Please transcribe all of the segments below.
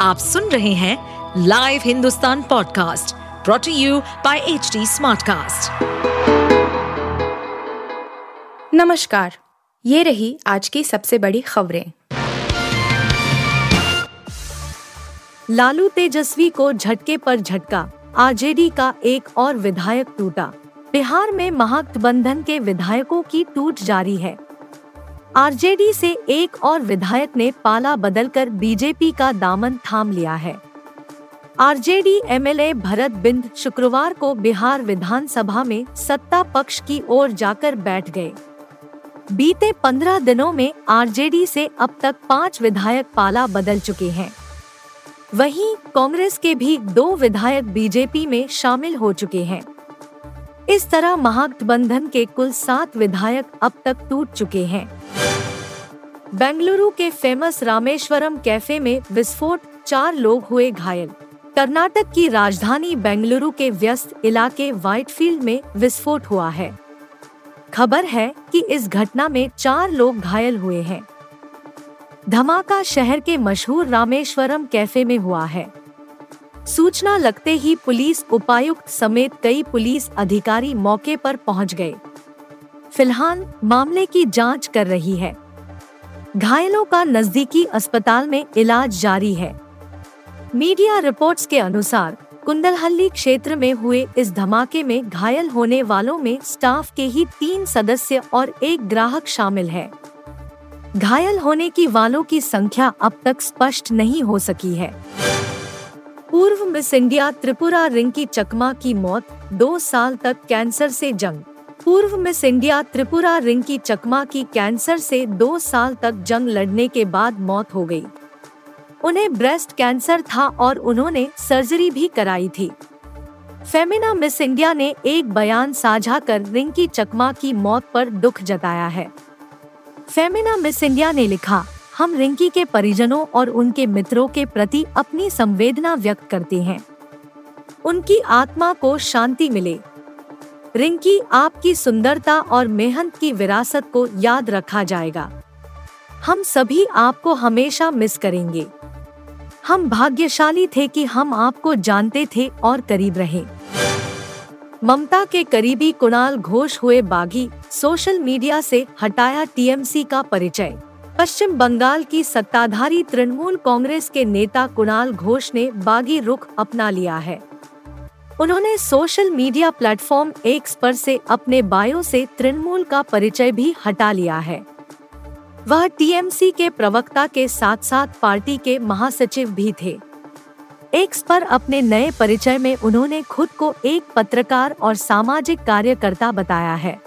आप सुन रहे हैं live Hindustan podcast brought to you by H Smartcast. नमस्कार, ये रही आज की सबसे बड़ी खबरें। लालू तेजस्वी को झटके पर झटका, आरजेडी का एक और विधायक टूटा। बिहार में महागठबंधन के विधायकों की टूट जारी है। आरजेडी से एक और विधायक ने पाला बदलकर बीजेपी का दामन थाम लिया है। आरजेडी एमएलए भरत बिंद शुक्रवार को बिहार विधानसभा में सत्ता पक्ष की ओर जाकर बैठ गए। बीते पंद्रह दिनों में आरजेडी से अब तक पाँच विधायक पाला बदल चुके हैं। वहीं कांग्रेस के भी दो विधायक बीजेपी में शामिल हो चुके हैं। इस तरह महागठबंधन के कुल सात विधायक अब तक टूट चुके हैं। बेंगलुरु के फ़ेमस रामेश्वरम कैफ़े में विस्फोट, चार लोग हुए घायल। कर्नाटक की राजधानी बेंगलुरु के व्यस्त इलाके व्हाइटफील्ड में विस्फोट हुआ है। खबर है कि इस घटना में चार लोग घायल हुए हैं। धमाका शहर के मशहूर रामेश्वरम कैफ़े में हुआ है। सूचना लगते ही पुलिस उपायुक्त समेत कई पुलिस अधिकारी मौके पर पहुँच गए। फ़िलहाल मामले की जाँच कर रही है। घायलों का नजदीकी अस्पताल में इलाज जारी है। मीडिया रिपोर्ट्स के अनुसार कुंडलहल्ली क्षेत्र में हुए इस धमाके में घायल होने वालों में स्टाफ के ही तीन सदस्य और एक ग्राहक शामिल है। घायल होने की वालों की संख्या अब तक स्पष्ट नहीं हो सकी है। पूर्व मिस इंडिया त्रिपुरा रिंकी चकमा की मौत, दो साल तक कैंसर से जंग। पूर्व मिस इंडिया त्रिपुरा रिंकी चकमा की कैंसर से दो साल तक जंग लड़ने के बाद मौत हो गई। उन्हें ब्रेस्ट कैंसर था और उन्होंने सर्जरी भी कराई थी। फेमिना मिस इंडिया ने एक बयान साझा कर रिंकी चकमा की मौत पर दुख जताया है। फेमिना मिस इंडिया ने लिखा हम रिंकी के परिजनों और उनके मित्रों के प्रति अपनी संवेदना व्यक्त करते हैं। उनकी आत्मा को शांति मिले। रिंकी आपकी सुंदरता और मेहनत की विरासत को याद रखा जाएगा। हम सभी आपको हमेशा मिस करेंगे। हम भाग्यशाली थे कि हम आपको जानते थे और करीब रहे। ममता के करीबी कुणाल घोष हुए बागी सोशल मीडिया से हटाया टीएमसी का परिचय। पश्चिम बंगाल की सत्ताधारी तृणमूल कांग्रेस के नेता कुणाल घोष ने बागी रुख अपना लिया है। उन्होंने सोशल मीडिया प्लेटफॉर्म एक्स पर से अपने बायो से तृणमूल का परिचय भी हटा लिया है। वह टीएमसी के प्रवक्ता के साथ साथ पार्टी के महासचिव भी थे। एक्स पर अपने नए परिचय में उन्होंने खुद को एक पत्रकार और सामाजिक कार्यकर्ता बताया है।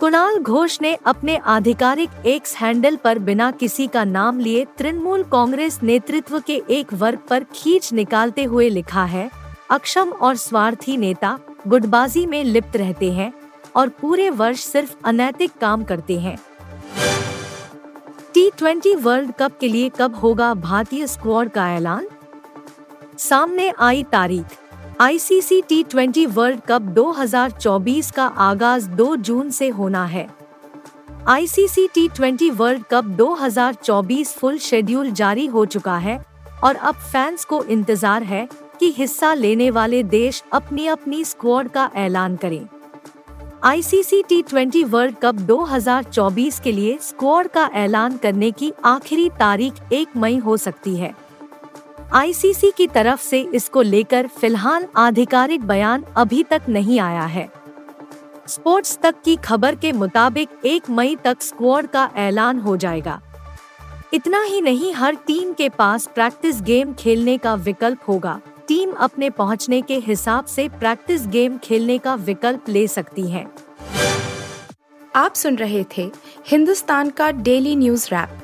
कुणाल घोष ने अपने आधिकारिक एक्स हैंडल पर बिना किसी का नाम लिए तृणमूल कांग्रेस नेतृत्व के एक वर्ग पर खींच निकालते हुए लिखा है, अक्षम और स्वार्थी नेता गुटबाजी में लिप्त रहते हैं और पूरे वर्ष सिर्फ़ अनैतिक काम करते हैं। टी ट्वेंटी वर्ल्ड कप के लिए कब होगा भारतीय स्क्वाड का ऐलान? सामने आई तारीख। ICC T twenty World Cup 2024 का आगाज़ 2 जून से होना है। ICC T twenty World Cup 2024 full schedule जारी हो चुका है और अब फैंस को इंतज़ार है कि हिस्सा लेने वाले देश अपनी अपनी स्क्वाड का ऐलान करें। ICC T twenty World Cup 2024 के लिए स्क्वाड का ऐलान करने की आखिरी तारीख एक मई हो सकती है। आईसीसी की तरफ़ से इसको लेकर फ़िलहाल आधिकारिक बयान अभी तक नहीं आया है। स्पोर्ट्स तक की खबर के मुताबिक एक मई तक स्क्वाड का ऐलान हो जाएगा। इतना ही नहीं, हर टीम के पास प्रैक्टिस गेम खेलने का विकल्प होगा। टीम अपने पहुँचने के हिसाब से प्रैक्टिस गेम खेलने का विकल्प ले सकती है। आप सुन रहे थे हिंदुस्तान का डेली न्यूज़ रैप।